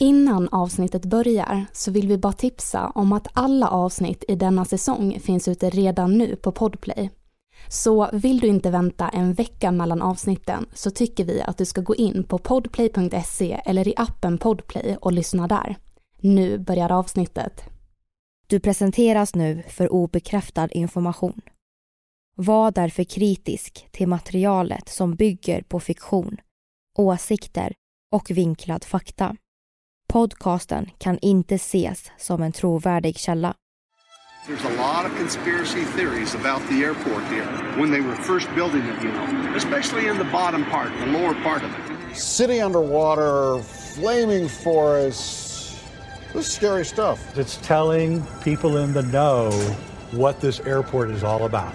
Innan avsnittet börjar så vill vi bara tipsa om att alla avsnitt i denna säsong finns ute redan nu på Podplay. Så vill du inte vänta en vecka mellan avsnitten så tycker vi att du ska gå in på podplay.se eller i appen Podplay och lyssna där. Nu börjar avsnittet. Du presenteras nu för obekräftad information. Var därför kritisk till materialet som bygger på fiktion, åsikter och vinklad fakta. Podcasten kan inte ses som en trovärdig källa. There's a lot of conspiracy theories about the airport here when they were first building it, you know, especially in the bottom part, the lower part of it. City underwater, flaming forests. This is scary stuff. It's telling people in the know what this airport is all about.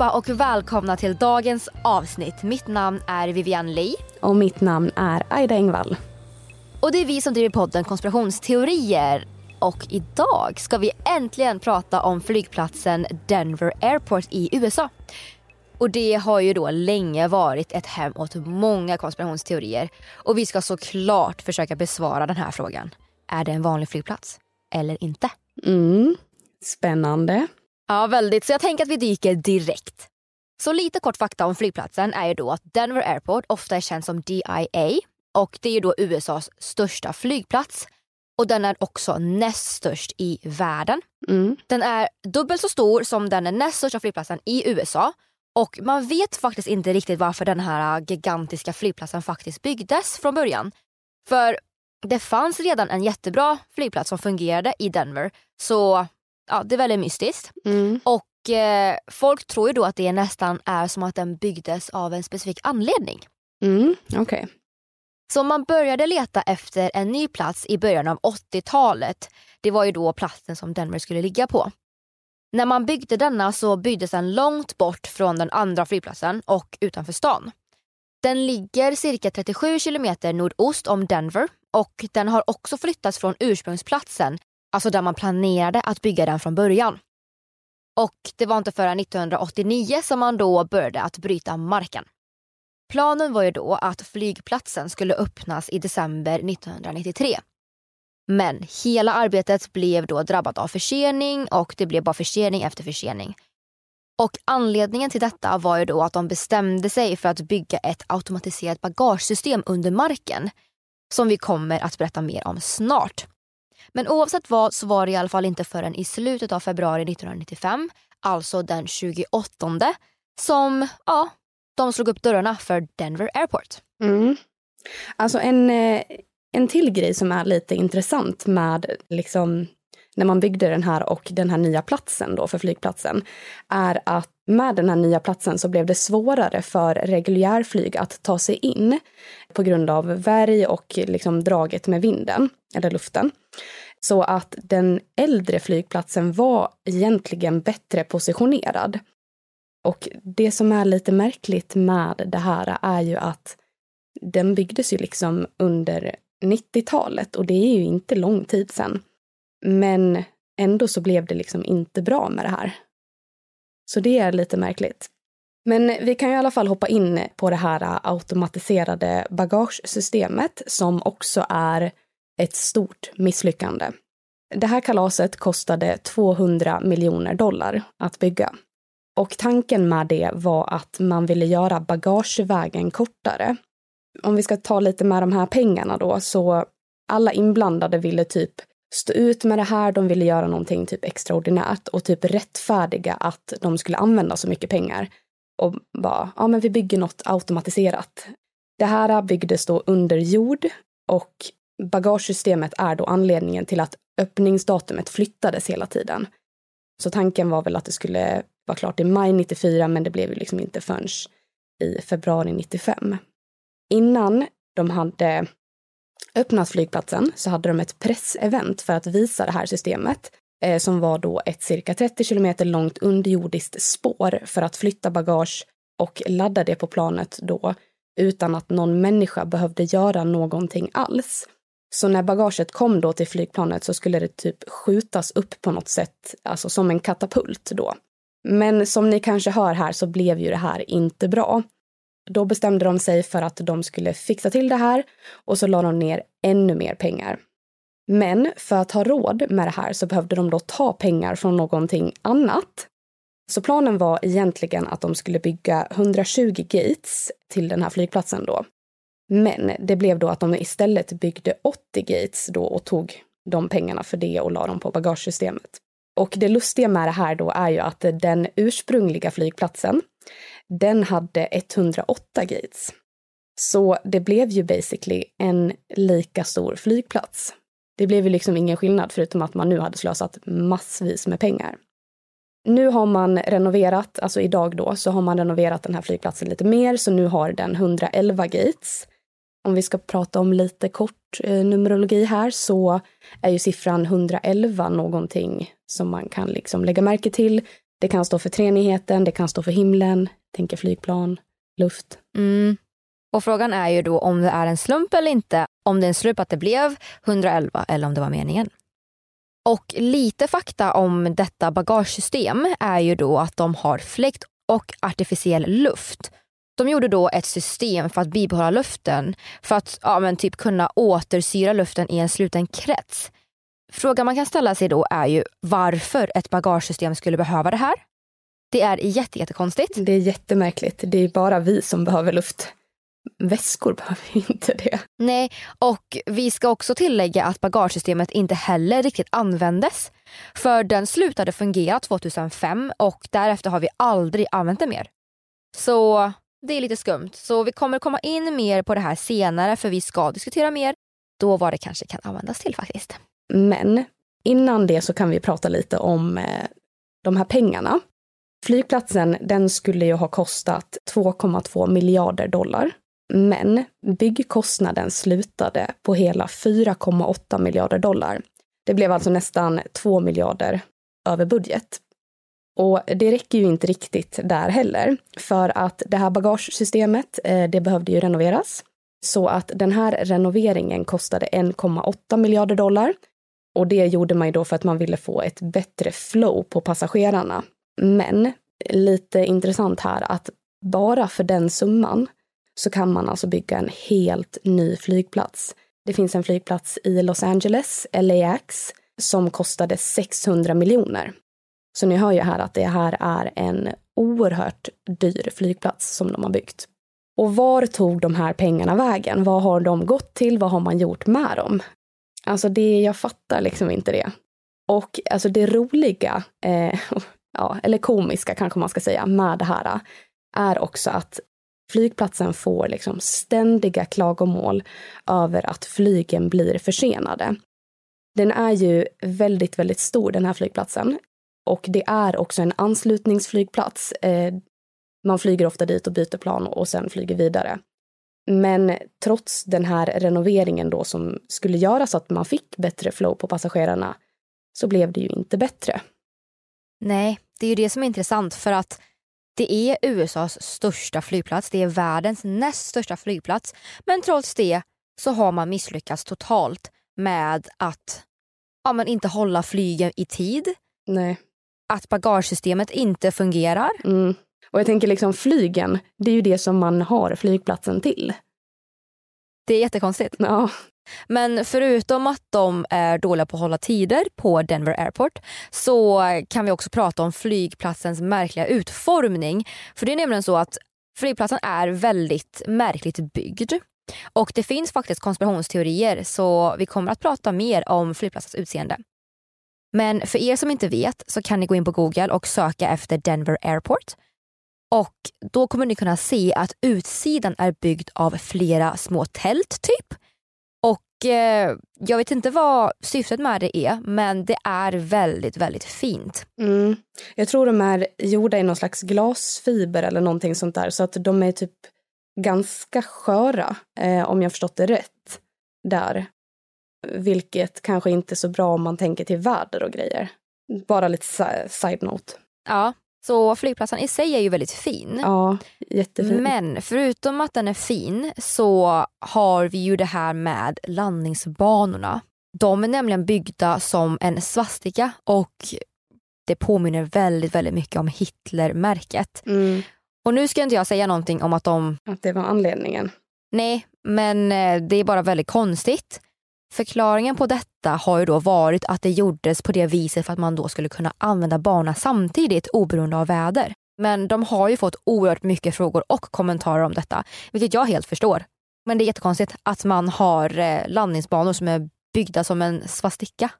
Allihopa och välkomna till dagens avsnitt. Mitt namn är Vivian Lee. Och mitt namn är Aida Engvall. Och det är vi som driver podden Konspirationsteorier. Och idag ska vi äntligen prata om flygplatsen Denver Airport i USA. Och det har ju då länge varit ett hem åt många konspirationsteorier. Och vi ska såklart försöka besvara den här frågan. Är det en vanlig flygplats? Eller inte? Mm. Spännande. Ja, väldigt. Så jag tänker att vi dyker direkt. Så lite kort fakta om flygplatsen är ju då att Denver Airport ofta är känd som DIA och det är ju då USAs största flygplats. Och den är också näst störst i världen. Mm. Den är dubbelt så stor som den näst största flygplatsen i USA. Och man vet faktiskt inte riktigt varför den här gigantiska flygplatsen faktiskt byggdes från början. För det fanns redan en jättebra flygplats som fungerade i Denver. Så ja, det är väldigt mystiskt. Mm. Och eh, folk tror ju då att det nästan är som att den byggdes av en specifik anledning. Mm. Okej. Så man började leta efter en ny plats i början av 80-talet. Det var ju då platsen som Denver skulle ligga på. När man byggde denna så byggdes den långt bort från den andra flygplatsen och utanför stan. Den ligger cirka 37 kilometer nordost om Denver och den har också flyttats från ursprungsplatsen, alltså där man planerade att bygga den från början. Och det var inte förrän 1989 som man då började att bryta marken. Planen var ju då att flygplatsen skulle öppnas i december 1993. Men hela arbetet blev då drabbat av försening och det blev bara försening efter försening. Och anledningen till detta var ju då att de bestämde sig för att bygga ett automatiserat bagagesystem under marken som vi kommer att berätta mer om snart. Men oavsett vad så var det i alla fall inte förrän i slutet av februari 1995, alltså den 28, som ja, de slog upp dörrarna för Denver Airport. Mm. Alltså en, eh, en till grej som är lite intressant med liksom när man byggde den här och den här nya platsen då för flygplatsen är att med den här nya platsen så blev det svårare för reguljärflyg att ta sig in på grund av berg och liksom draget med vinden eller luften. Så att den äldre flygplatsen var egentligen bättre positionerad. Och det som är lite märkligt med det här är ju att den byggdes ju liksom under 90-talet och det är ju inte lång tid sedan. Men ändå så blev det liksom inte bra med det här. Så det är lite märkligt. Men vi kan ju i alla fall hoppa in på det här automatiserade bagagesystemet som också är ett stort misslyckande. Det här kalaset kostade 200 miljoner dollar att bygga. Och tanken med det var att man ville göra bagagevägen kortare. Om vi ska ta lite med de här pengarna då, så alla inblandade ville typ stå ut med det här, de ville göra någonting typ extraordinärt och typ rättfärdiga att de skulle använda så mycket pengar. Och bara, ja men vi bygger något automatiserat. Det här byggdes då under jord och bagagesystemet är då anledningen till att öppningsdatumet flyttades hela tiden. Så tanken var väl att det skulle vara klart i maj 94 men det blev ju liksom inte förrän i februari 95. Innan de hade öppnat flygplatsen så hade de ett pressevent för att visa det här systemet eh, som var då ett cirka 30 kilometer långt underjordiskt spår för att flytta bagage och ladda det på planet då utan att någon människa behövde göra någonting alls. Så när bagaget kom då till flygplanet så skulle det typ skjutas upp på något sätt, alltså som en katapult då. Men som ni kanske hör här så blev ju det här inte bra. Då bestämde de sig för att de skulle fixa till det här och så la de ner ännu mer pengar. Men för att ha råd med det här så behövde de då ta pengar från någonting annat. Så planen var egentligen att de skulle bygga 120 gates till den här flygplatsen då. Men det blev då att de istället byggde 80 gates då och tog de pengarna för det och la dem på bagagesystemet. Och det lustiga med det här då är ju att den ursprungliga flygplatsen, den hade 108 gates. Så det blev ju basically en lika stor flygplats. Det blev ju liksom ingen skillnad förutom att man nu hade slösat massvis med pengar. Nu har man renoverat, alltså idag då, så har man renoverat den här flygplatsen lite mer, så nu har den 111 gates. Om vi ska prata om lite kort eh, numerologi här så är ju siffran 111 någonting som man kan liksom lägga märke till. Det kan stå för treenigheten, det kan stå för himlen, tänker flygplan, luft. Mm. Och frågan är ju då om det är en slump eller inte, om det är en slump att det blev 111 eller om det var meningen. Och lite fakta om detta bagagesystem är ju då att de har fläkt och artificiell luft. De gjorde då ett system för att bibehålla luften för att ja, men typ kunna återsyra luften i en sluten krets. Frågan man kan ställa sig då är ju varför ett bagagesystem skulle behöva det här. Det är jättekonstigt. Det är jättemärkligt. Det är bara vi som behöver luft. Väskor behöver inte det. Nej, och vi ska också tillägga att bagagesystemet inte heller riktigt användes. För den slutade fungera 2005 och därefter har vi aldrig använt det mer. Så det är lite skumt. Så vi kommer komma in mer på det här senare för vi ska diskutera mer då vad det kanske kan användas till faktiskt. Men innan det så kan vi prata lite om eh, de här pengarna. Flygplatsen den skulle ju ha kostat 2,2 miljarder dollar. Men byggkostnaden slutade på hela 4,8 miljarder dollar. Det blev alltså nästan 2 miljarder över budget. Och det räcker ju inte riktigt där heller, för att det här bagagesystemet, eh, det behövde ju renoveras. Så att den här renoveringen kostade 1,8 miljarder dollar. Och det gjorde man ju då för att man ville få ett bättre flow på passagerarna. Men lite intressant här att bara för den summan så kan man alltså bygga en helt ny flygplats. Det finns en flygplats i Los Angeles, LAX, som kostade 600 miljoner. Så ni hör ju här att det här är en oerhört dyr flygplats som de har byggt. Och var tog de här pengarna vägen? Vad har de gått till? Vad har man gjort med dem? Alltså det, jag fattar liksom inte det. Och alltså det roliga, eh, ja, eller komiska kanske man ska säga, med det här är också att flygplatsen får liksom ständiga klagomål över att flygen blir försenade. Den är ju väldigt, väldigt stor den här flygplatsen. Och det är också en anslutningsflygplats. Eh, man flyger ofta dit och byter plan och sen flyger vidare. Men trots den här renoveringen då som skulle göra så att man fick bättre flow på passagerarna så blev det ju inte bättre. Nej, det är ju det som är intressant för att det är USAs största flygplats, det är världens näst största flygplats. Men trots det så har man misslyckats totalt med att ja, men inte hålla flygen i tid. Nej att bagagesystemet inte fungerar. Mm. Och jag tänker liksom flygen, det är ju det som man har flygplatsen till. Det är jättekonstigt. Ja. Men förutom att de är dåliga på att hålla tider på Denver Airport så kan vi också prata om flygplatsens märkliga utformning. För det är nämligen så att flygplatsen är väldigt märkligt byggd. Och det finns faktiskt konspirationsteorier så vi kommer att prata mer om flygplatsens utseende. Men för er som inte vet så kan ni gå in på Google och söka efter Denver Airport. Och då kommer ni kunna se att utsidan är byggd av flera små tält typ. Eh, jag vet inte vad syftet med det är men det är väldigt, väldigt fint. Mm. Jag tror de är gjorda i någon slags glasfiber eller någonting sånt där så att de är typ ganska sköra eh, om jag förstått det rätt. Där. Vilket kanske inte är så bra om man tänker till väder och grejer. Bara lite side-note. Ja, så flygplatsen i sig är ju väldigt fin. Ja, jättefin. Men förutom att den är fin så har vi ju det här med landningsbanorna. De är nämligen byggda som en svastika och det påminner väldigt, väldigt mycket om Hitlermärket. Mm. Och nu ska inte jag säga någonting om att de... Att det var anledningen? Nej, men eh, det är bara väldigt konstigt. Förklaringen på detta har ju då varit att det gjordes på det viset för att man då skulle kunna använda banan samtidigt oberoende av väder. Men de har ju fått oerhört mycket frågor och kommentarer om detta, vilket jag helt förstår. Men det är jättekonstigt att man har eh, landningsbanor som är byggda som en svastika.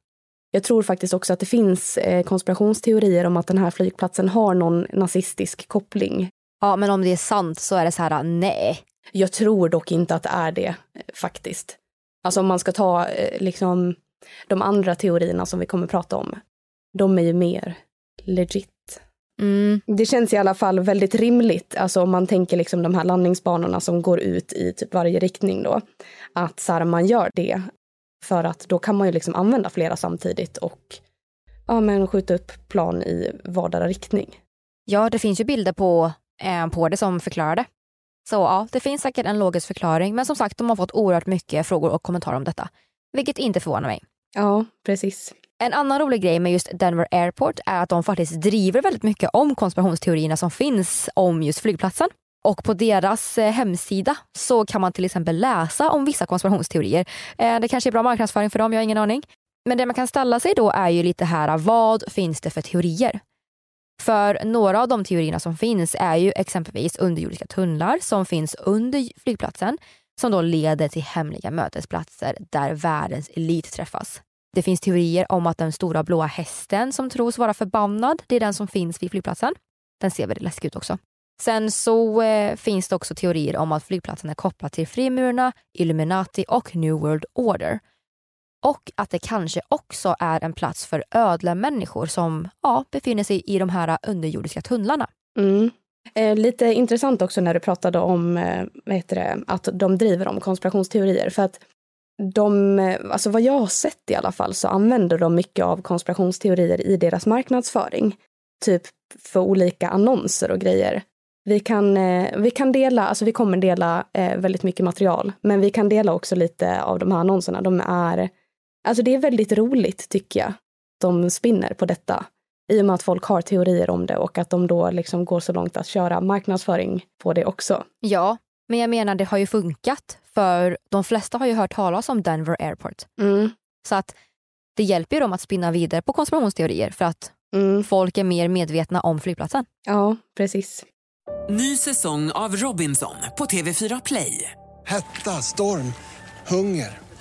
Jag tror faktiskt också att det finns eh, konspirationsteorier om att den här flygplatsen har någon nazistisk koppling. Ja, men om det är sant så är det så här, nej. Jag tror dock inte att det är det faktiskt. Alltså om man ska ta eh, liksom de andra teorierna som vi kommer prata om. De är ju mer legit. Mm. Det känns i alla fall väldigt rimligt, alltså om man tänker liksom de här landningsbanorna som går ut i typ varje riktning då. Att så här, man gör det för att då kan man ju liksom använda flera samtidigt och ja, men skjuta upp plan i vardera riktning. Ja, det finns ju bilder på, eh, på det som förklarar det. Så ja, det finns säkert en logisk förklaring, men som sagt, de har fått oerhört mycket frågor och kommentarer om detta. Vilket inte förvånar mig. Ja, precis. En annan rolig grej med just Denver Airport är att de faktiskt driver väldigt mycket om konspirationsteorierna som finns om just flygplatsen. Och på deras eh, hemsida så kan man till exempel läsa om vissa konspirationsteorier. Eh, det kanske är bra marknadsföring för dem, jag har ingen aning. Men det man kan ställa sig då är ju lite här, vad finns det för teorier? För några av de teorierna som finns är ju exempelvis underjordiska tunnlar som finns under flygplatsen som då leder till hemliga mötesplatser där världens elit träffas. Det finns teorier om att den stora blåa hästen som tros vara förbannad, det är den som finns vid flygplatsen. Den ser väldigt läskig ut också. Sen så eh, finns det också teorier om att flygplatsen är kopplad till Frimurarna, Illuminati och New World Order. Och att det kanske också är en plats för ödla människor som ja, befinner sig i de här underjordiska tunnlarna. Mm. Eh, lite intressant också när du pratade om eh, vad heter det, att de driver om konspirationsteorier. För att de, eh, alltså vad jag har sett i alla fall, så använder de mycket av konspirationsteorier i deras marknadsföring. Typ för olika annonser och grejer. Vi kan, eh, vi kan dela, alltså vi kommer dela eh, väldigt mycket material, men vi kan dela också lite av de här annonserna. De är, alltså det är väldigt roligt tycker jag. De spinner på detta i och med att folk har teorier om det och att de då liksom går så långt att köra marknadsföring på det också. Ja, men jag menar det har ju funkat för de flesta har ju hört talas om Denver Airport. Mm. Så att det hjälper ju dem att spinna vidare på konspirationsteorier för att mm. folk är mer medvetna om flygplatsen. Ja, precis. Ny säsong av Robinson på TV4 Play. Hetta, storm, hunger.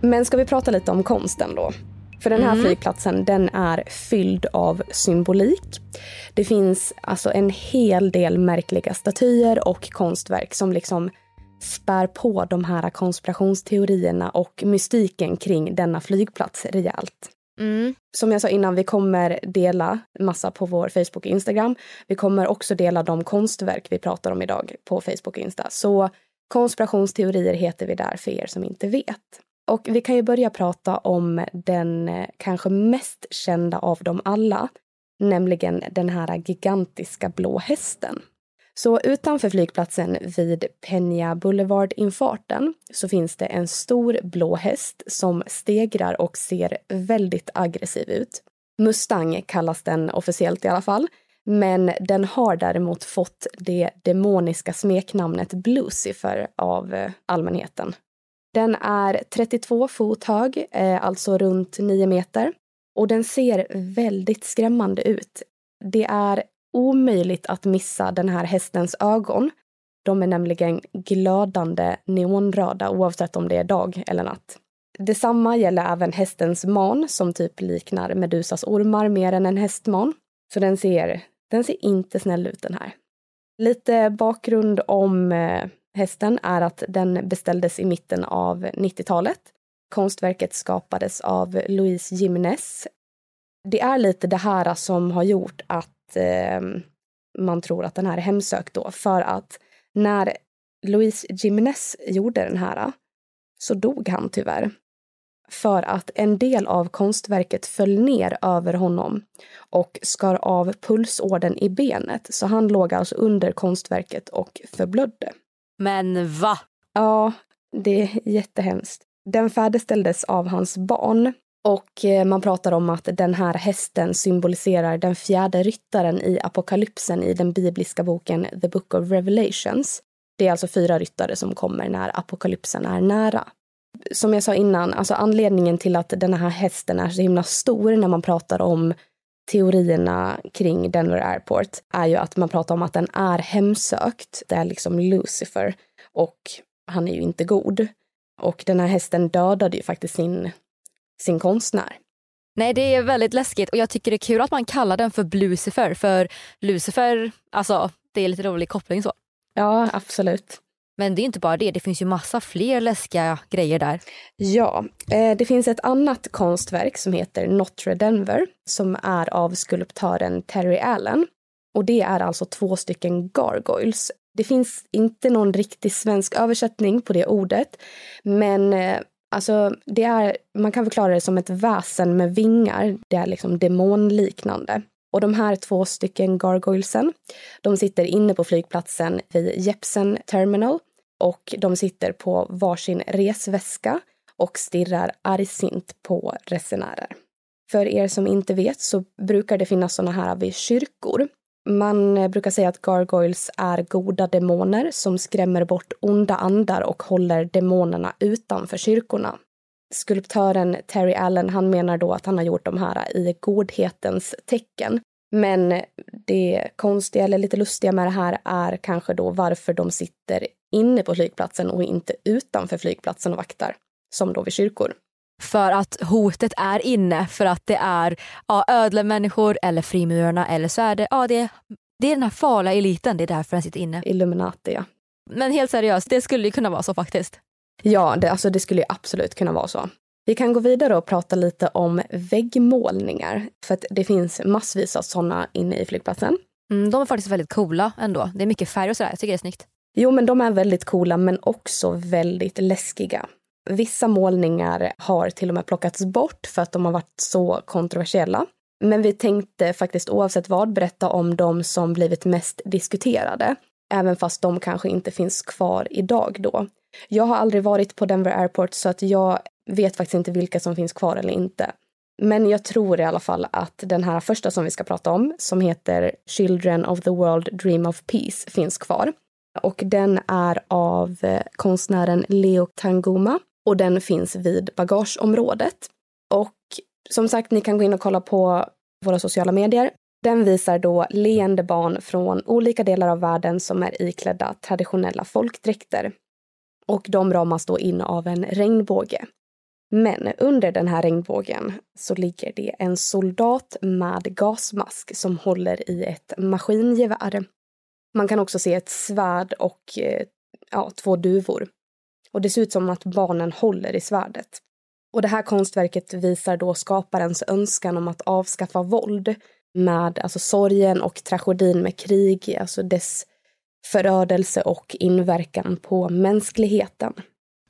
Men ska vi prata lite om konsten då? För den här Mm. flygplatsen den är fylld av symbolik. Det finns alltså en hel del märkliga statyer och konstverk som liksom spär på de här konspirationsteorierna och mystiken kring denna flygplats rejält. Mm. Som jag sa innan, vi kommer dela massa på vår Facebook och Instagram. Vi kommer också dela de konstverk vi pratar om idag på Facebook och Insta. Så konspirationsteorier heter vi där för er som inte vet. Och vi kan ju börja prata om den eh, kanske mest kända av dem alla, nämligen den här gigantiska blå hästen. Så utanför flygplatsen vid Peña Boulevard-infarten så finns det en stor blå häst som stegrar och ser väldigt aggressiv ut. Mustang kallas den officiellt i alla fall, men den har däremot fått det demoniska smeknamnet Blucifer av eh, allmänheten. Den är 32 fot hög, eh, alltså runt 9 meter. Och den ser väldigt skrämmande ut. Det är omöjligt att missa den här hästens ögon. De är nämligen glödande neonröda oavsett om det är dag eller natt. Detsamma gäller även hästens man som typ liknar Medusas ormar mer än en hästman. Så den ser, den ser inte snäll ut den här. Lite bakgrund om eh, hästen är att den beställdes i mitten av 90-talet. Konstverket skapades av Louise Jimenez. Det är lite det här som har gjort att eh, man tror att den här är hemsökt då, för att när Louise Jimenez gjorde den här så dog han tyvärr. För att en del av konstverket föll ner över honom och skar av pulsådern i benet. Så han låg alltså under konstverket och förblödde. Men va? Ja, det är jättehemskt. Den färdigställdes av hans barn och eh, man pratar om att den här hästen symboliserar den fjärde ryttaren i apokalypsen i den bibliska boken The Book of Revelations. Det är alltså fyra ryttare som kommer när apokalypsen är nära. Som jag sa innan, alltså anledningen till att den här hästen är så himla stor när man pratar om teorierna kring Denver Airport är ju att man pratar om att den är hemsökt. Det är liksom Lucifer och han är ju inte god. Och den här hästen dödade ju faktiskt sin, sin konstnär. Nej det är väldigt läskigt och jag tycker det är kul att man kallar den för Lucifer för Lucifer, alltså det är lite rolig koppling så. Ja, absolut. Men det är inte bara det, det finns ju massa fler läskiga grejer där. Ja, eh, det finns ett annat konstverk som heter Notre Denver som är av skulptören Terry Allen. Och det är alltså två stycken gargoyles. Det finns inte någon riktig svensk översättning på det ordet, men eh, alltså det är, man kan förklara det som ett väsen med vingar. Det är liksom demonliknande. Och de här två stycken gargoylesen, de sitter inne på flygplatsen vid Jepsen Terminal och de sitter på varsin resväska och stirrar argsint på resenärer. För er som inte vet så brukar det finnas såna här vid kyrkor. Man eh, brukar säga att gargoyles är goda demoner som skrämmer bort onda andar och håller demonerna utanför kyrkorna. Skulptören Terry Allen han menar då att han har gjort de här i godhetens tecken. Men det konstiga eller lite lustiga med det här är kanske då varför de sitter inne på flygplatsen och inte utanför flygplatsen och vaktar, som då vid kyrkor. För att hotet är inne, för att det är ja, ödlemänniskor eller frimurarna eller så är det, ja, det, det är den här farliga eliten, det är därför den sitter inne. Illuminati, ja. Men helt seriöst, det skulle ju kunna vara så faktiskt. Ja, det, alltså det skulle ju absolut kunna vara så. Vi kan gå vidare och prata lite om väggmålningar, för att det finns massvis av sådana inne i flygplatsen. Mm, de är faktiskt väldigt coola ändå. Det är mycket färg och sådär, jag tycker det är snyggt. Jo, men de är väldigt coola, men också väldigt läskiga. Vissa målningar har till och med plockats bort för att de har varit så kontroversiella. Men vi tänkte faktiskt oavsett vad berätta om de som blivit mest diskuterade, även fast de kanske inte finns kvar idag då. Jag har aldrig varit på Denver Airport så att jag vet faktiskt inte vilka som finns kvar eller inte. Men jag tror i alla fall att den här första som vi ska prata om, som heter Children of the World Dream of Peace, finns kvar. Och den är av eh, konstnären Leo Tanguma och den finns vid bagageområdet. Och som sagt, ni kan gå in och kolla på våra sociala medier. Den visar då leende barn från olika delar av världen som är iklädda traditionella folkdräkter. Och de ramas då in av en regnbåge. Men under den här regnbågen så ligger det en soldat med gasmask som håller i ett maskingevär. Man kan också se ett svärd och eh, ja, två duvor. Och det ser ut som att barnen håller i svärdet. Och det här konstverket visar då skaparens önskan om att avskaffa våld med alltså sorgen och tragedin med krig, alltså dess förödelse och inverkan på mänskligheten.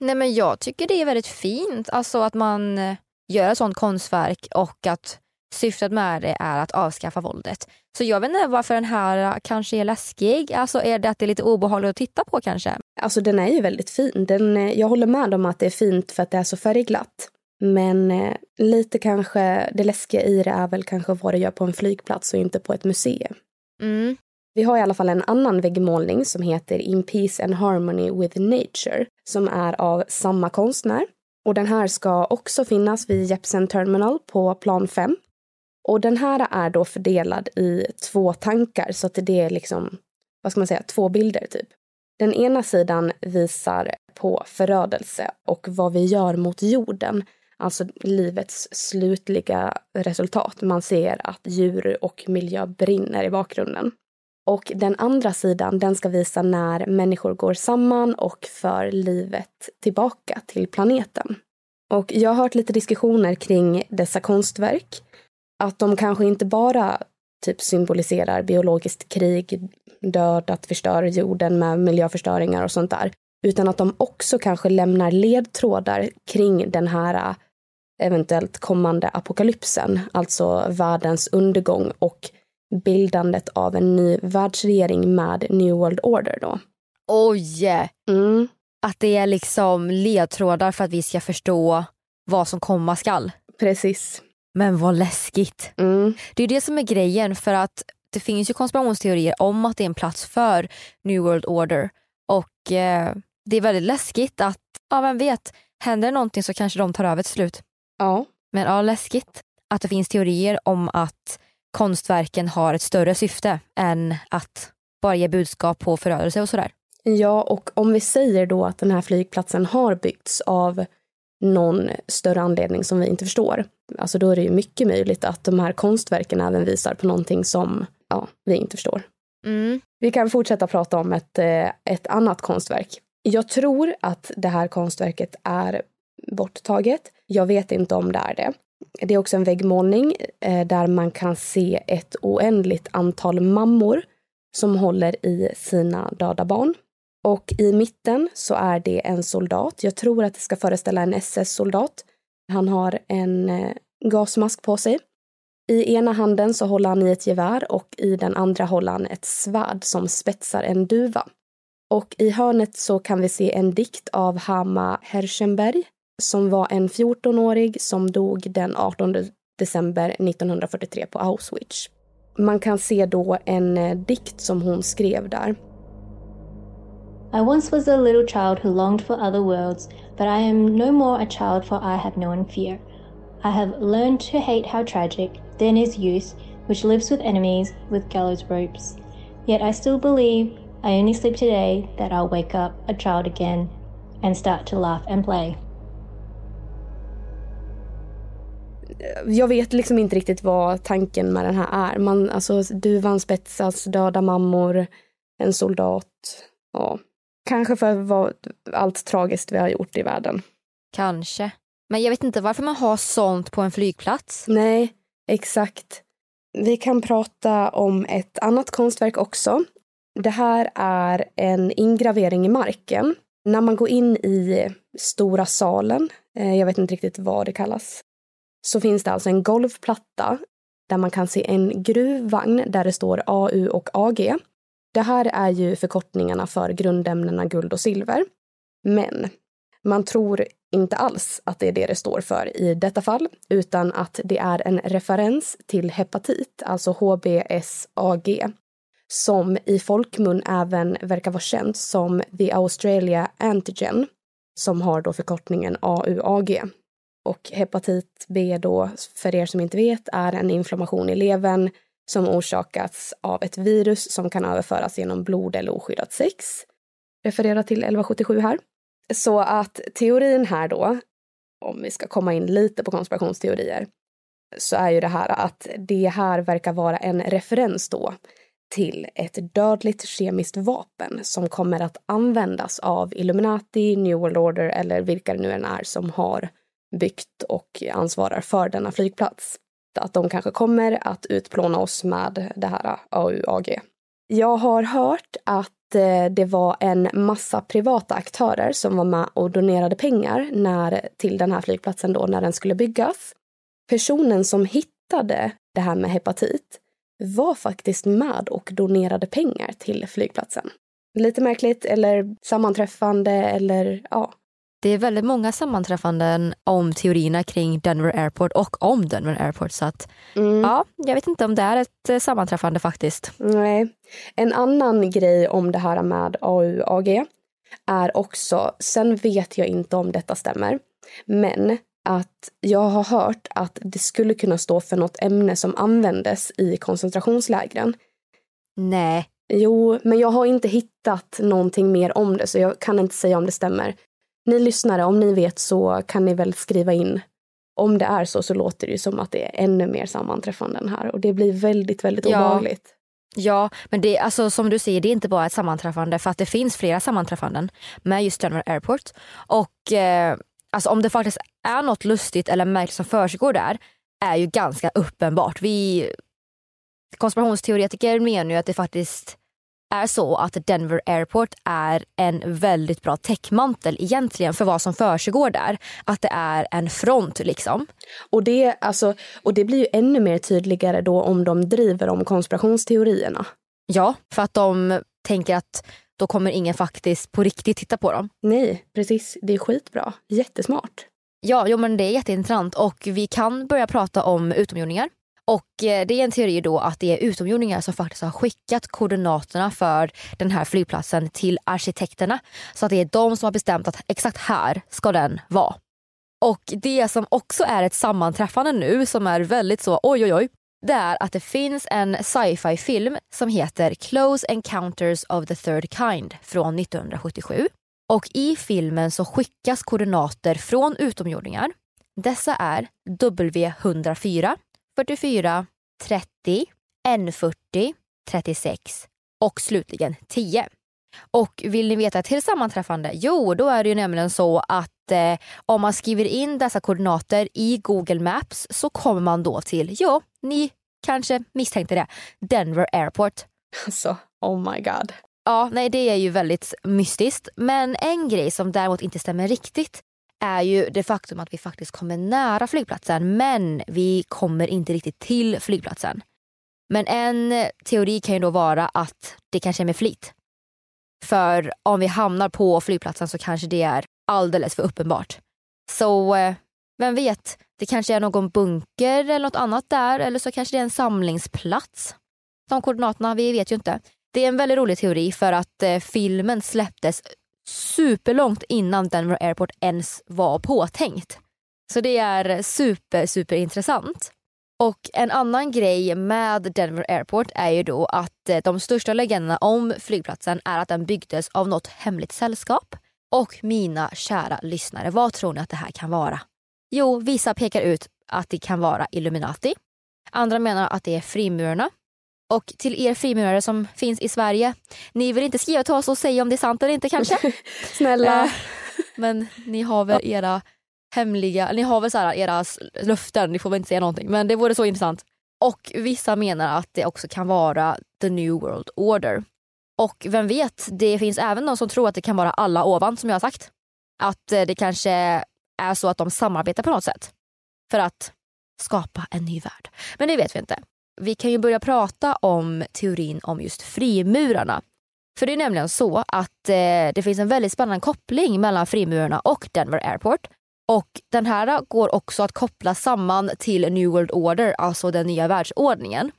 Nej men jag tycker det är väldigt fint, alltså att man eh, gör ett sånt konstverk och att syftet med det är att avskaffa våldet. Så jag vet inte varför den här kanske är läskig. Alltså är det att det är lite obehagligt att titta på kanske? Alltså den är ju väldigt fin. Den, eh, jag håller med om att det är fint för att det är så färgglatt. Men eh, lite kanske, det läskiga i det är väl kanske vad det gör på en flygplats och inte på ett museum. Mm. Vi har i alla fall en annan väggmålning som heter In Peace and Harmony with Nature som är av samma konstnär. Och den här ska också finnas vid Jepsen Terminal på plan 5. Och den här är då fördelad i två tankar så att det är liksom, vad ska man säga, två bilder typ. Den ena sidan visar på förödelse och vad vi gör mot jorden alltså livets slutliga resultat. Man ser att djur och miljö brinner i bakgrunden. Och den andra sidan, den ska visa när människor går samman och för livet tillbaka till planeten. Och jag har hört lite diskussioner kring dessa konstverk. Att de kanske inte bara typ symboliserar biologiskt krig, död, att förstöra jorden med miljöförstöringar och sånt där. Utan att de också kanske lämnar ledtrådar kring den här eventuellt kommande apokalypsen, alltså världens undergång och bildandet av en ny världsregering med New World Order då. Oj! Mm. Att det är liksom ledtrådar för att vi ska förstå vad som komma skall. Precis. Men vad läskigt. Mm. Det är det som är grejen för att det finns ju konspirationsteorier om att det är en plats för New World Order och eh, det är väldigt läskigt att, ja vem vet, händer någonting så kanske de tar över till slut. Ja. Men ja, läskigt att det finns teorier om att konstverken har ett större syfte än att bara ge budskap på förödelse och sådär. Ja, och om vi säger då att den här flygplatsen har byggts av någon större anledning som vi inte förstår, alltså då är det ju mycket möjligt att de här konstverken även visar på någonting som ja, vi inte förstår. Mm. Vi kan fortsätta prata om ett, eh, ett annat konstverk. Jag tror att det här konstverket är borttaget. Jag vet inte om det är det. Det är också en väggmålning eh, där man kan se ett oändligt antal mammor som håller i sina döda barn. Och i mitten så är det en soldat. Jag tror att det ska föreställa en SS-soldat. Han har en eh, gasmask på sig. I ena handen så håller han i ett gevär och i den andra håller han ett svärd som spetsar en duva. Och i hörnet så kan vi se en dikt av Hama Herschenberg som var en 14-årig som dog den 18 december 1943 på Auschwitz. Man kan se då en eh, dikt som hon skrev där. I once was a little child who longed for other worlds, but I am no more a child for I have known fear. I have learned to hate how tragic then is youth, which lives with enemies with gallows ropes. Yet I still believe I only sleep today that I'll wake up a child again and start to laugh and play. jag vet liksom inte riktigt vad tanken med den här är. Man, alltså, duvan spetsas, döda mammor, en soldat. Ja. Kanske för vad, allt tragiskt vi har gjort i världen. Kanske. Men jag vet inte varför man har sånt på en flygplats. Nej, exakt. Vi kan prata om ett annat konstverk också. Det här är en ingravering i marken. När man går in i stora salen, eh, jag vet inte riktigt vad det kallas, så finns det alltså en golvplatta där man kan se en gruvvagn där det står AU och AG. Det här är ju förkortningarna för grundämnena guld och silver. Men man tror inte alls att det är det det står för i detta fall, utan att det är en referens till hepatit, alltså HBsAg, som i folkmun även verkar vara känt som the Australia Antigen, som har då förkortningen AUAG. Och hepatit B då, för er som inte vet, är en inflammation i levern som orsakats av ett virus som kan överföras genom blod eller oskyddat sex. Refererar till 1177 här. Så att teorin här då om vi ska komma in lite på konspirationsteorier, så är ju det här att det här verkar vara en referens då till ett dödligt kemiskt vapen som kommer att användas av Illuminati, New World Order eller vilka det nu än är som har byggt och ansvarar för denna flygplats. Att de kanske kommer att utplåna oss med det här AUAG. Jag har hört att eh, det var en massa privata aktörer som var med och donerade pengar när, till den här flygplatsen då när den skulle byggas. Personen som hittade det här med hepatit var faktiskt med och donerade pengar till flygplatsen. Lite märkligt eller sammanträffande eller ja. Det är väldigt många sammanträffanden om teorierna kring Denver Airport och om Denver Airport. Så att, mm. ja, jag vet inte om det är ett eh, sammanträffande faktiskt. Nej. En annan grej om det här med AUAG är också, sen vet jag inte om detta stämmer, men att jag har hört att det skulle kunna stå för något ämne som användes i koncentrationslägren. Nej. Jo, men jag har inte hittat någonting mer om det så jag kan inte säga om det stämmer. Ni lyssnare, om ni vet så kan ni väl skriva in. Om det är så så låter det ju som att det är ännu mer sammanträffanden här och det blir väldigt, väldigt ja. obehagligt. Ja, men det, alltså, som du säger, det är inte bara ett sammanträffande för att det finns flera sammanträffanden med just Denver Airport. Och eh, alltså om det faktiskt är något lustigt eller märkligt som försiggår där är ju ganska uppenbart. Vi konspirationsteoretiker menar ju att det faktiskt är så att Denver Airport är en väldigt bra täckmantel egentligen för vad som försiggår där. Att det är en front liksom. Och det, alltså, och det blir ju ännu mer tydligare då om de driver om konspirationsteorierna. Ja, för att de tänker att då kommer ingen faktiskt på riktigt titta på dem. Nej, precis. Det är skitbra. Jättesmart. Ja, jo, men det är jätteintressant och vi kan börja prata om utomjordingar. Och eh, det är en teori då att det är utomjordingar som faktiskt har skickat koordinaterna för den här flygplatsen till arkitekterna. Så att det är de som har bestämt att exakt här ska den vara. Och det som också är ett sammanträffande nu som är väldigt så oj oj oj det är att det finns en sci-fi film som heter Close Encounters of the Third Kind från 1977. Och i filmen så skickas koordinater från utomjordingar. Dessa är W104, 44, 30, N40, 36 och slutligen 10. Och vill ni veta ett till sammanträffande? Jo, då är det ju nämligen så att eh, om man skriver in dessa koordinater i Google Maps så kommer man då till, ja, ni kanske misstänkte det, Denver Airport. Alltså, oh my god. Ja, nej det är ju väldigt mystiskt. Men en grej som däremot inte stämmer riktigt är ju det faktum att vi faktiskt kommer nära flygplatsen men vi kommer inte riktigt till flygplatsen. Men en teori kan ju då vara att det kanske är med flit. För om vi hamnar på flygplatsen så kanske det är alldeles för uppenbart. Så eh, vem vet, det kanske är någon bunker eller något annat där eller så kanske det är en samlingsplats. De koordinaterna, vi vet ju inte. Det är en väldigt rolig teori för att eh, filmen släpptes superlångt innan Denver Airport ens var påtänkt. Så det är super, super intressant. Och en annan grej med Denver Airport är ju då att eh, de största legenderna om flygplatsen är att den byggdes av något hemligt sällskap. Och mina kära lyssnare, vad tror ni att det här kan vara? Jo, vissa pekar ut att det kan vara Illuminati. Andra menar att det är frimurarna. Och till er frimurare som finns i Sverige, ni vill inte skriva till oss och säga om det är sant eller inte kanske? Snälla. Eh, men ni har väl era hemliga, ni har väl så här, era löften, ni får väl inte säga någonting. Men det vore så intressant. Och vissa menar att det också kan vara the new world order. Och vem vet, det finns även de som tror att det kan vara alla ovan som jag har sagt. Att eh, det kanske är så att de samarbetar på något sätt. För att skapa en ny värld. Men det vet vi inte. Vi kan ju börja prata om teorin om just frimurarna. För det är nämligen så att eh, det finns en väldigt spännande koppling mellan frimurarna och Denver Airport. Och den här går också att koppla samman till New World Order, alltså den nya världsordningen.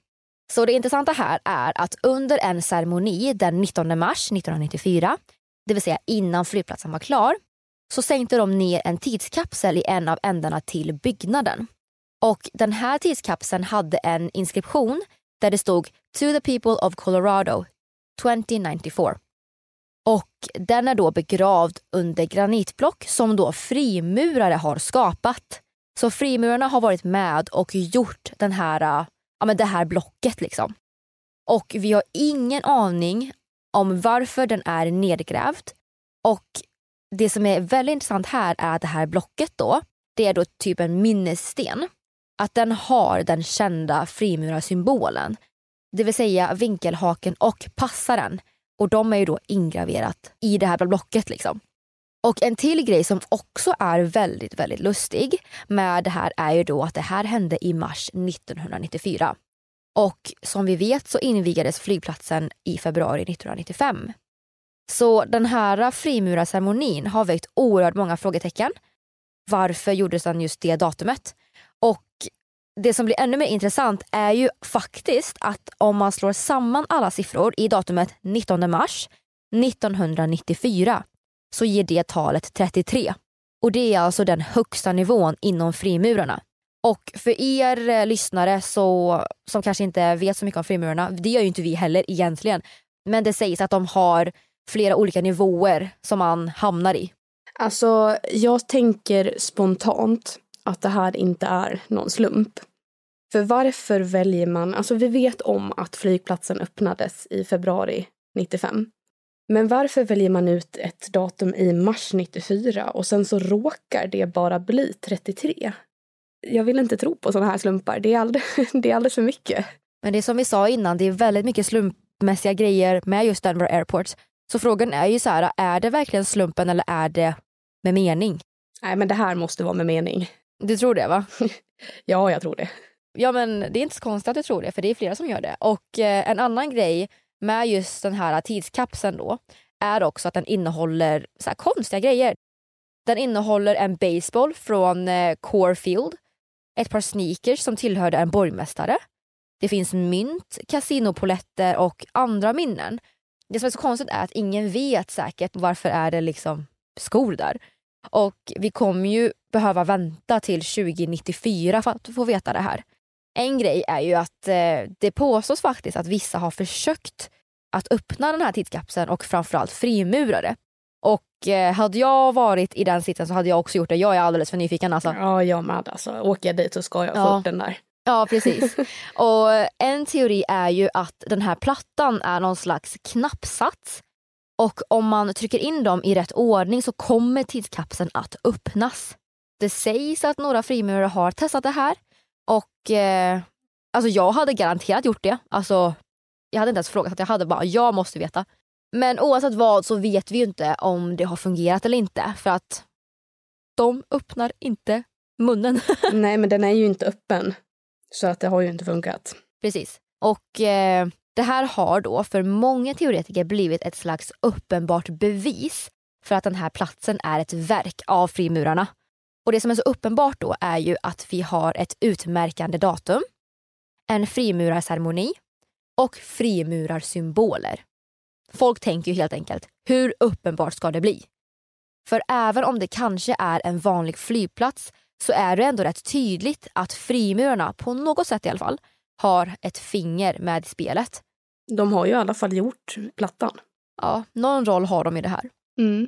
Så det intressanta här är att under en ceremoni den 19 mars 1994, det vill säga innan flygplatsen var klar, så sänkte de ner en tidskapsel i en av ändarna till byggnaden. Och den här tidskapseln hade en inskription där det stod “To the people of Colorado 2094”. Och den är då begravd under granitblock som då frimurare har skapat. Så frimurarna har varit med och gjort den här, äh, ja, men det här blocket. liksom. Och vi har ingen aning om varför den är nedgrävd. Och det som är väldigt intressant här är att det här blocket då, det är då typ en minnessten. Att den har den kända frimurarsymbolen. Det vill säga vinkelhaken och passaren. Och de är ju då ingraverat i det här blocket. liksom. Och en till grej som också är väldigt, väldigt lustig med det här är ju då att det här hände i mars 1994. Och som vi vet så invigades flygplatsen i februari 1995. Så den här frimurarceremonin har väckt oerhört många frågetecken. Varför gjordes den just det datumet? Det som blir ännu mer intressant är ju faktiskt att om man slår samman alla siffror i datumet 19 mars 1994 så ger det talet 33. Och det är alltså den högsta nivån inom frimurarna. Och för er eh, lyssnare så, som kanske inte vet så mycket om frimurarna, det gör ju inte vi heller egentligen. Men det sägs att de har flera olika nivåer som man hamnar i. Alltså, jag tänker spontant att det här inte är någon slump. För varför väljer man, alltså vi vet om att flygplatsen öppnades i februari 95. Men varför väljer man ut ett datum i mars 94 och sen så råkar det bara bli 33? Jag vill inte tro på sådana här slumpar, det är, alldeles, det är alldeles för mycket. Men det är som vi sa innan, det är väldigt mycket slumpmässiga grejer med just Denver Airport. Så frågan är ju så här, är det verkligen slumpen eller är det med mening? Nej men det här måste vara med mening. Du tror det va? ja, jag tror det. Ja men det är inte så konstigt att du tror det för det är flera som gör det. Och eh, en annan grej med just den här tidskapseln då är också att den innehåller så konstiga grejer. Den innehåller en baseball från eh, Corefield, ett par sneakers som tillhörde en borgmästare. Det finns mynt, kasinopoletter och andra minnen. Det som är så konstigt är att ingen vet säkert varför är det liksom skor där. Och vi kommer ju behöva vänta till 2094 för att få veta det här. En grej är ju att eh, det påstås faktiskt att vissa har försökt att öppna den här tidskapseln och framförallt frimurare. Och eh, hade jag varit i den sitsen så hade jag också gjort det. Jag är alldeles för nyfiken alltså. Ja, jag med. Alltså, åker jag dit så ska jag få upp den där. Ja, precis. och en teori är ju att den här plattan är någon slags knappsats. Och om man trycker in dem i rätt ordning så kommer tidskapseln att öppnas. Det sägs att några frimurare har testat det här och eh, alltså jag hade garanterat gjort det. Alltså, jag hade inte ens frågat, jag hade bara, jag måste veta. Men oavsett vad så vet vi ju inte om det har fungerat eller inte för att de öppnar inte munnen. Nej men den är ju inte öppen. Så att det har ju inte funkat. Precis. Och eh, det här har då för många teoretiker blivit ett slags uppenbart bevis för att den här platsen är ett verk av frimurarna. Och det som är så uppenbart då är ju att vi har ett utmärkande datum, en frimurarceremoni och frimurarsymboler. Folk tänker ju helt enkelt, hur uppenbart ska det bli? För även om det kanske är en vanlig flygplats så är det ändå rätt tydligt att frimurarna, på något sätt i alla fall, har ett finger med i spelet. De har ju i alla fall gjort plattan. Ja, någon roll har de i det här. Mm.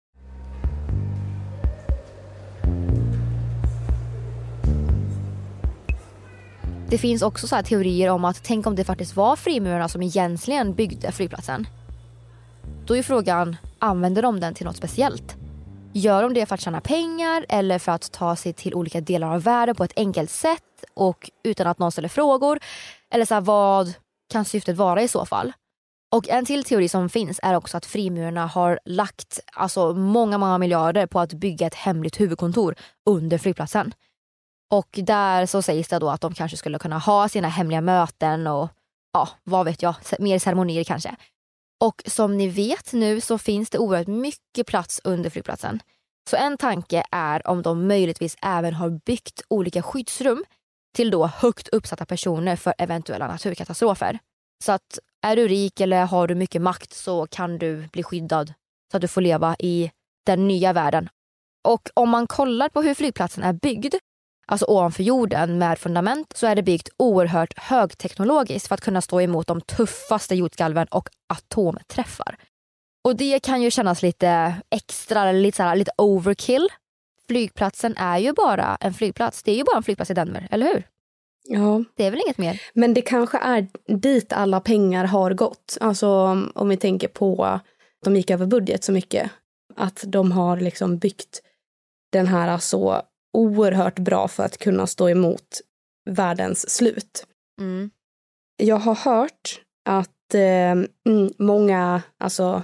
Det finns också så teorier om att tänk om det faktiskt var frimurarna som egentligen byggde flygplatsen. Då är frågan, använder de den till något speciellt? Gör de det för att tjäna pengar eller för att ta sig till olika delar av världen på ett enkelt sätt och utan att någon ställer frågor? Eller så här, vad kan syftet vara i så fall? Och en till teori som finns är också att frimurarna har lagt alltså, många, många miljarder på att bygga ett hemligt huvudkontor under flygplatsen. Och där så sägs det då att de kanske skulle kunna ha sina hemliga möten och ja, vad vet jag, mer ceremonier kanske. Och som ni vet nu så finns det oerhört mycket plats under flygplatsen. Så en tanke är om de möjligtvis även har byggt olika skyddsrum till då högt uppsatta personer för eventuella naturkatastrofer. Så att är du rik eller har du mycket makt så kan du bli skyddad så att du får leva i den nya världen. Och om man kollar på hur flygplatsen är byggd, alltså ovanför jorden med fundament, så är det byggt oerhört högteknologiskt för att kunna stå emot de tuffaste jordskalven och atomträffar. Och det kan ju kännas lite extra, lite, så här, lite overkill. Flygplatsen är ju bara en flygplats. Det är ju bara en flygplats i Denver, eller hur? Ja. Det är väl inget mer? Men det kanske är dit alla pengar har gått. Alltså om vi tänker på att de gick över budget så mycket. Att de har liksom byggt den här så oerhört bra för att kunna stå emot världens slut. Mm. Jag har hört att eh, mm, många, alltså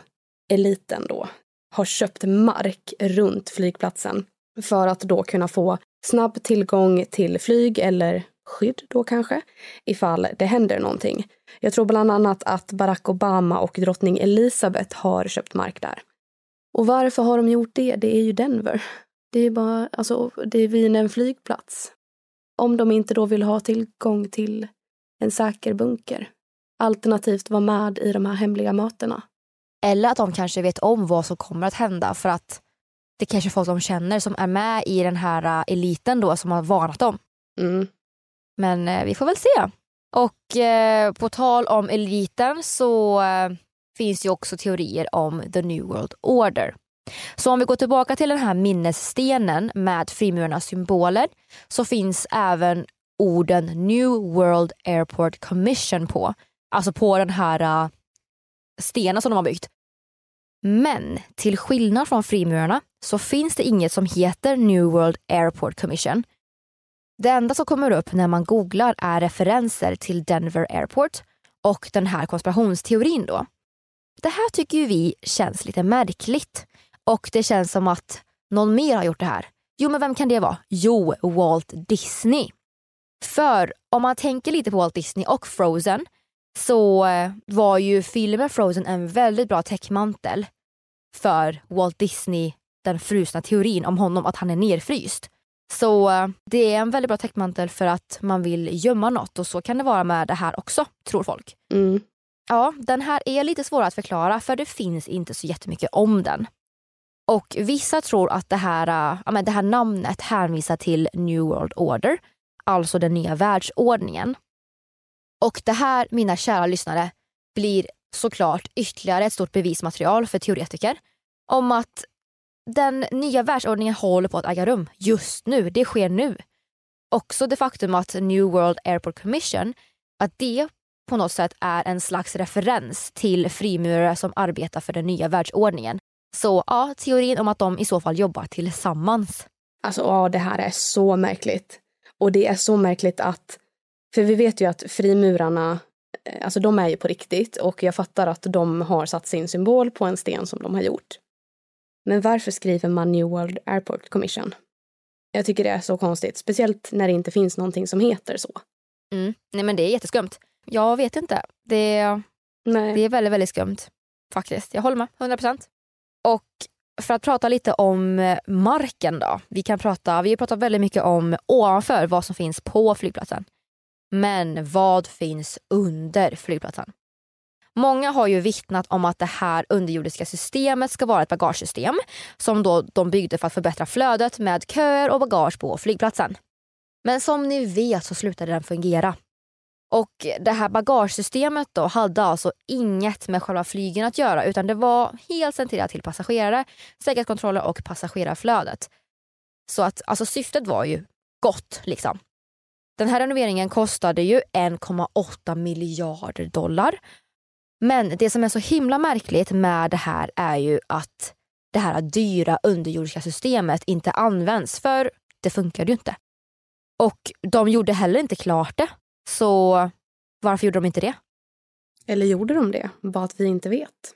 eliten då, har köpt mark runt flygplatsen för att då kunna få snabb tillgång till flyg eller skydd då kanske, ifall det händer någonting. Jag tror bland annat att Barack Obama och drottning Elizabeth har köpt mark där. Och varför har de gjort det? Det är ju Denver. Det är bara, alltså, det är vid en flygplats. Om de inte då vill ha tillgång till en säker bunker. Alternativt vara med i de här hemliga mötena. Eller att de kanske vet om vad som kommer att hända för att det kanske är folk de känner som är med i den här äh, eliten då som har varnat dem. Mm. Men eh, vi får väl se. Och eh, på tal om eliten så eh, finns ju också teorier om the new world order. Så om vi går tillbaka till den här minnesstenen med frimurarnas symboler så finns även orden New World Airport Commission på. Alltså på den här uh, stenen som de har byggt. Men till skillnad från frimurarna så finns det inget som heter New World Airport Commission. Det enda som kommer upp när man googlar är referenser till Denver Airport och den här konspirationsteorin då. Det här tycker ju vi känns lite märkligt och det känns som att någon mer har gjort det här. Jo, men vem kan det vara? Jo, Walt Disney. För om man tänker lite på Walt Disney och Frozen så eh, var ju filmen Frozen en väldigt bra täckmantel för Walt Disney, den frusna teorin om honom, att han är nerfryst. Så eh, det är en väldigt bra täckmantel för att man vill gömma något och så kan det vara med det här också, tror folk. Mm. Ja, den här är lite svår att förklara för det finns inte så jättemycket om den. Och vissa tror att det här, äh, ja, men det här namnet hänvisar till New World Order, alltså den nya världsordningen. Och det här, mina kära lyssnare, blir såklart ytterligare ett stort bevismaterial för teoretiker om att den nya världsordningen håller på att äga rum just nu. Det sker nu. Också det faktum att New World Airport Commission, att det på något sätt är en slags referens till frimurare som arbetar för den nya världsordningen. Så ja, teorin om att de i så fall jobbar tillsammans. Alltså ja, det här är så märkligt. Och det är så märkligt att, för vi vet ju att frimurarna, eh, alltså de är ju på riktigt och jag fattar att de har satt sin symbol på en sten som de har gjort. Men varför skriver man New World Airport Commission? Jag tycker det är så konstigt, speciellt när det inte finns någonting som heter så. Mm. Nej men det är jätteskumt. Jag vet inte. Det, Nej. det är väldigt, väldigt skumt. Faktiskt. Jag håller med, 100 procent. Och för att prata lite om eh, marken då. Vi kan prata, vi har pratat väldigt mycket om ovanför vad som finns på flygplatsen. Men vad finns under flygplatsen? Många har ju vittnat om att det här underjordiska systemet ska vara ett bagagesystem som då de byggde för att förbättra flödet med köer och bagage på flygplatsen. Men som ni vet så slutade den fungera. Och det här bagagesystemet då hade alltså inget med själva flygen att göra utan det var helt centrerat till passagerare, säkerhetskontroller och passagerarflödet. Så att alltså syftet var ju gott liksom. Den här renoveringen kostade ju 1,8 miljarder dollar. Men det som är så himla märkligt med det här är ju att det här dyra underjordiska systemet inte används för det funkade ju inte. Och de gjorde heller inte klart det. Så varför gjorde de inte det? Eller gjorde de det? Bara att vi inte vet.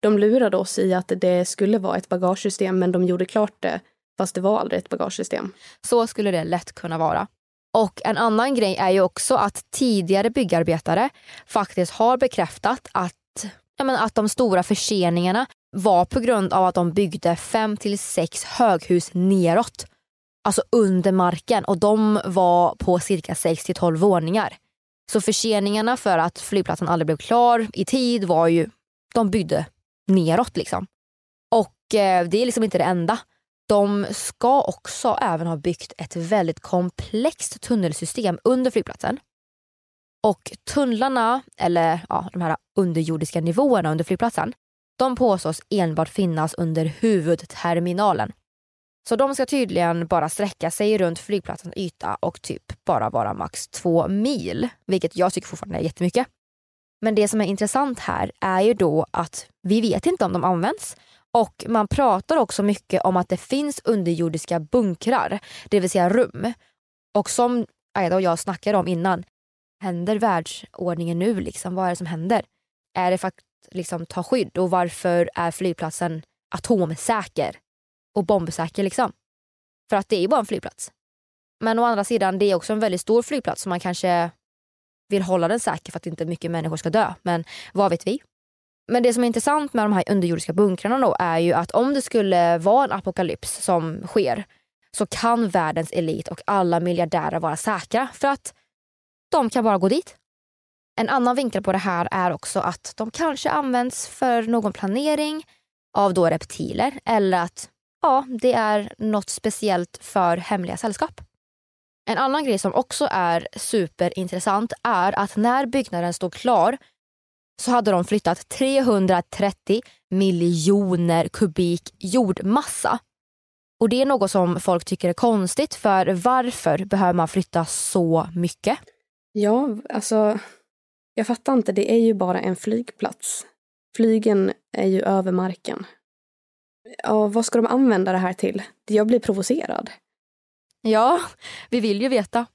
De lurade oss i att det skulle vara ett bagagesystem men de gjorde klart det fast det var aldrig ett bagagesystem. Så skulle det lätt kunna vara. Och en annan grej är ju också att tidigare byggarbetare faktiskt har bekräftat att ja, men att de stora förseningarna var på grund av att de byggde fem till sex höghus neråt. Alltså under marken och de var på cirka 6 till 12 våningar. Så förseningarna för att flygplatsen aldrig blev klar i tid var ju, de byggde neråt liksom. Och eh, det är liksom inte det enda. De ska också även ha byggt ett väldigt komplext tunnelsystem under flygplatsen. Och tunnlarna, eller ja, de här underjordiska nivåerna under flygplatsen, de påstås enbart finnas under huvudterminalen. Så de ska tydligen bara sträcka sig runt flygplatsens yta och typ bara vara max två mil, vilket jag tycker fortfarande är jättemycket. Men det som är intressant här är ju då att vi vet inte om de används och man pratar också mycket om att det finns underjordiska bunkrar, det vill säga rum. Och som Aida och jag snackade om innan, händer världsordningen nu? Liksom? Vad är det som händer? Är det för att liksom, ta skydd och varför är flygplatsen atomsäker och bombsäker? Liksom? För att det är ju bara en flygplats. Men å andra sidan, det är också en väldigt stor flygplats så man kanske vill hålla den säker för att inte mycket människor ska dö. Men vad vet vi? Men det som är intressant med de här underjordiska bunkrarna då är ju att om det skulle vara en apokalyps som sker så kan världens elit och alla miljardärer vara säkra för att de kan bara gå dit. En annan vinkel på det här är också att de kanske används för någon planering av då reptiler eller att ja, det är något speciellt för hemliga sällskap. En annan grej som också är superintressant är att när byggnaden stod klar så hade de flyttat 330 miljoner kubik jordmassa. Och det är något som folk tycker är konstigt för varför behöver man flytta så mycket? Ja, alltså jag fattar inte. Det är ju bara en flygplats. Flygen är ju över marken. Ja, vad ska de använda det här till? Jag blir provocerad. Ja, vi vill ju veta.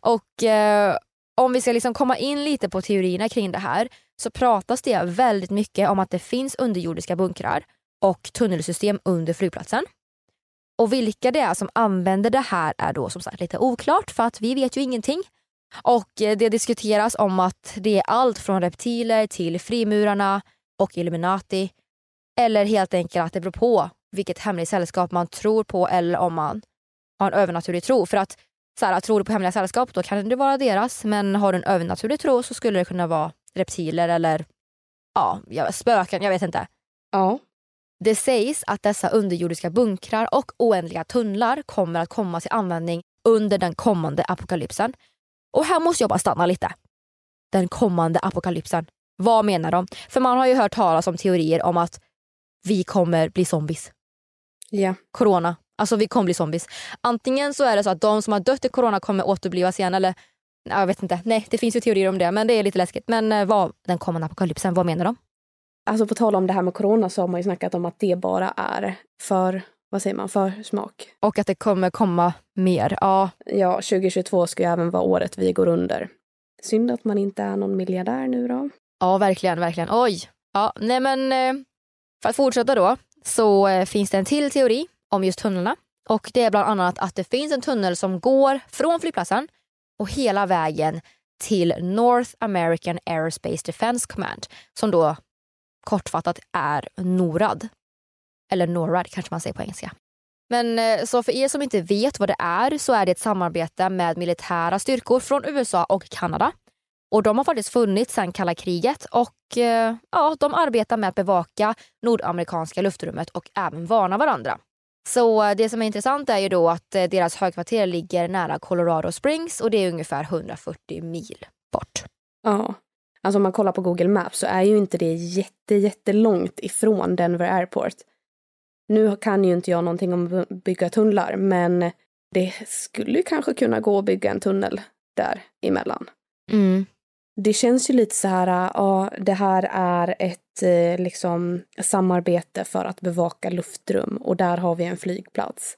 Och eh, om vi ska liksom komma in lite på teorierna kring det här så pratas det väldigt mycket om att det finns underjordiska bunkrar och tunnelsystem under flygplatsen. Och vilka det är som använder det här är då som sagt lite oklart för att vi vet ju ingenting. Och eh, det diskuteras om att det är allt från reptiler till frimurarna och Illuminati. Eller helt enkelt att det beror på vilket hemligt sällskap man tror på eller om man har en övernaturlig tro. För att så här, tror du på hemliga sällskap då kan det vara deras men har du en övernaturlig tro så skulle det kunna vara reptiler eller ja, spöken, jag vet inte. Ja. Det sägs att dessa underjordiska bunkrar och oändliga tunnlar kommer att komma till användning under den kommande apokalypsen. Och här måste jag bara stanna lite. Den kommande apokalypsen. Vad menar de? För man har ju hört talas om teorier om att vi kommer bli zombies. Ja. Corona. Alltså vi kommer bli zombies. Antingen så är det så att de som har dött i corona kommer återupplivas igen eller jag vet inte. Nej, det finns ju teorier om det men det är lite läskigt. Men eh, vad, den kommande apokalypsen, vad menar de? Alltså på tal om det här med corona så har man ju snackat om att det bara är för, vad säger man, för smak. Och att det kommer komma mer, ja. Ja, 2022 ska ju även vara året vi går under. Synd att man inte är någon miljardär nu då. Ja, verkligen, verkligen. Oj! Ja, nej men eh, för att fortsätta då så eh, finns det en till teori om just tunnlarna. Och det är bland annat att det finns en tunnel som går från flygplatsen och hela vägen till North American Aerospace Defense Command som då kortfattat är NORAD. Eller NORAD kanske man säger på engelska. Men eh, så för er som inte vet vad det är så är det ett samarbete med militära styrkor från USA och Kanada. Och de har faktiskt funnits sedan kalla kriget och eh, ja, de arbetar med att bevaka nordamerikanska luftrummet och även varna varandra. Så eh, det som är intressant är ju då att deras högkvarter ligger nära Colorado Springs och det är ungefär 140 mil bort. Ja, Alltså om man kollar på Google Maps så är ju inte det jätte, jättelångt ifrån Denver Airport. Nu kan ju inte jag någonting om att bygga tunnlar, men det skulle kanske kunna gå att bygga en tunnel där emellan. Mm. Det känns ju lite så här, äh, ja, det här är ett eh, liksom samarbete för att bevaka luftrum och där har vi en flygplats.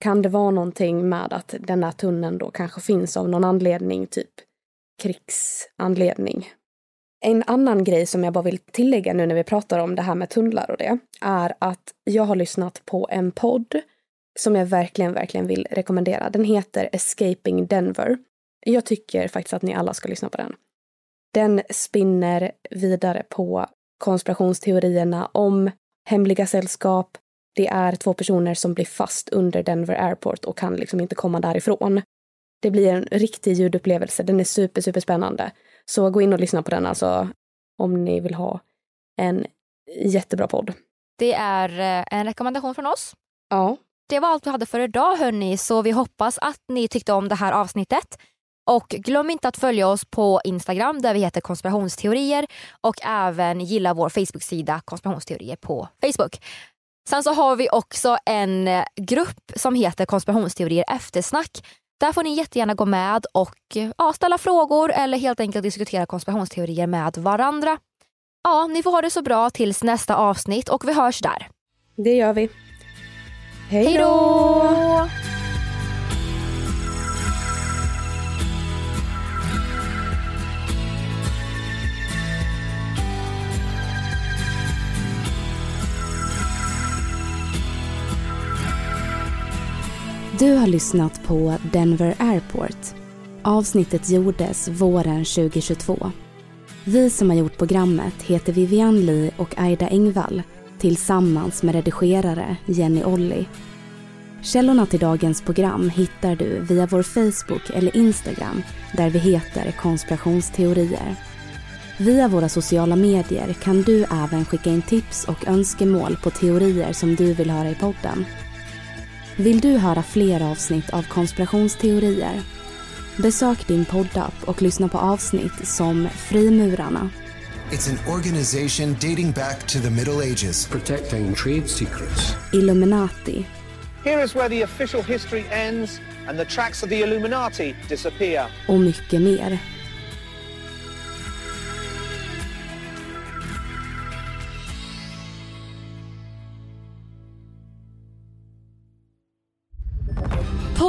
Kan det vara någonting med att den här tunneln då kanske finns av någon anledning, typ krigsanledning? En annan grej som jag bara vill tillägga nu när vi pratar om det här med tunnlar och det är att jag har lyssnat på en podd som jag verkligen, verkligen vill rekommendera. Den heter Escaping Denver. Jag tycker faktiskt att ni alla ska lyssna på den. Den spinner vidare på konspirationsteorierna om hemliga sällskap. Det är två personer som blir fast under Denver Airport och kan liksom inte komma därifrån. Det blir en riktig ljudupplevelse. Den är super, super spännande. Så gå in och lyssna på den alltså om ni vill ha en jättebra podd. Det är eh, en rekommendation från oss. Ja. Det var allt vi hade för idag hörni, så vi hoppas att ni tyckte om det här avsnittet. Och glöm inte att följa oss på Instagram där vi heter konspirationsteorier och även gilla vår Facebook-sida konspirationsteorier på Facebook. Sen så har vi också en grupp som heter konspirationsteorier eftersnack. Där får ni jättegärna gå med och ja, ställa frågor eller helt enkelt diskutera konspirationsteorier med varandra. Ja, ni får ha det så bra tills nästa avsnitt och vi hörs där. Det gör vi. Hej då! Du har lyssnat på Denver Airport. Avsnittet gjordes våren 2022. Vi som har gjort programmet heter Vivian Lee och Aida Engvall tillsammans med redigerare Jenny Olli. Källorna till dagens program hittar du via vår Facebook eller Instagram där vi heter konspirationsteorier. Via våra sociala medier kan du även skicka in tips och önskemål på teorier som du vill höra i podden. Vill du höra fler avsnitt av konspirationsteorier? Besök din poddapp och lyssna på avsnitt som Frimurarna, It's an organization dating back to the Middle Ages. Protecting trade secrets. Illuminati Here is where the official history ends and the tracks of the Illuminati disappear. och mycket mer.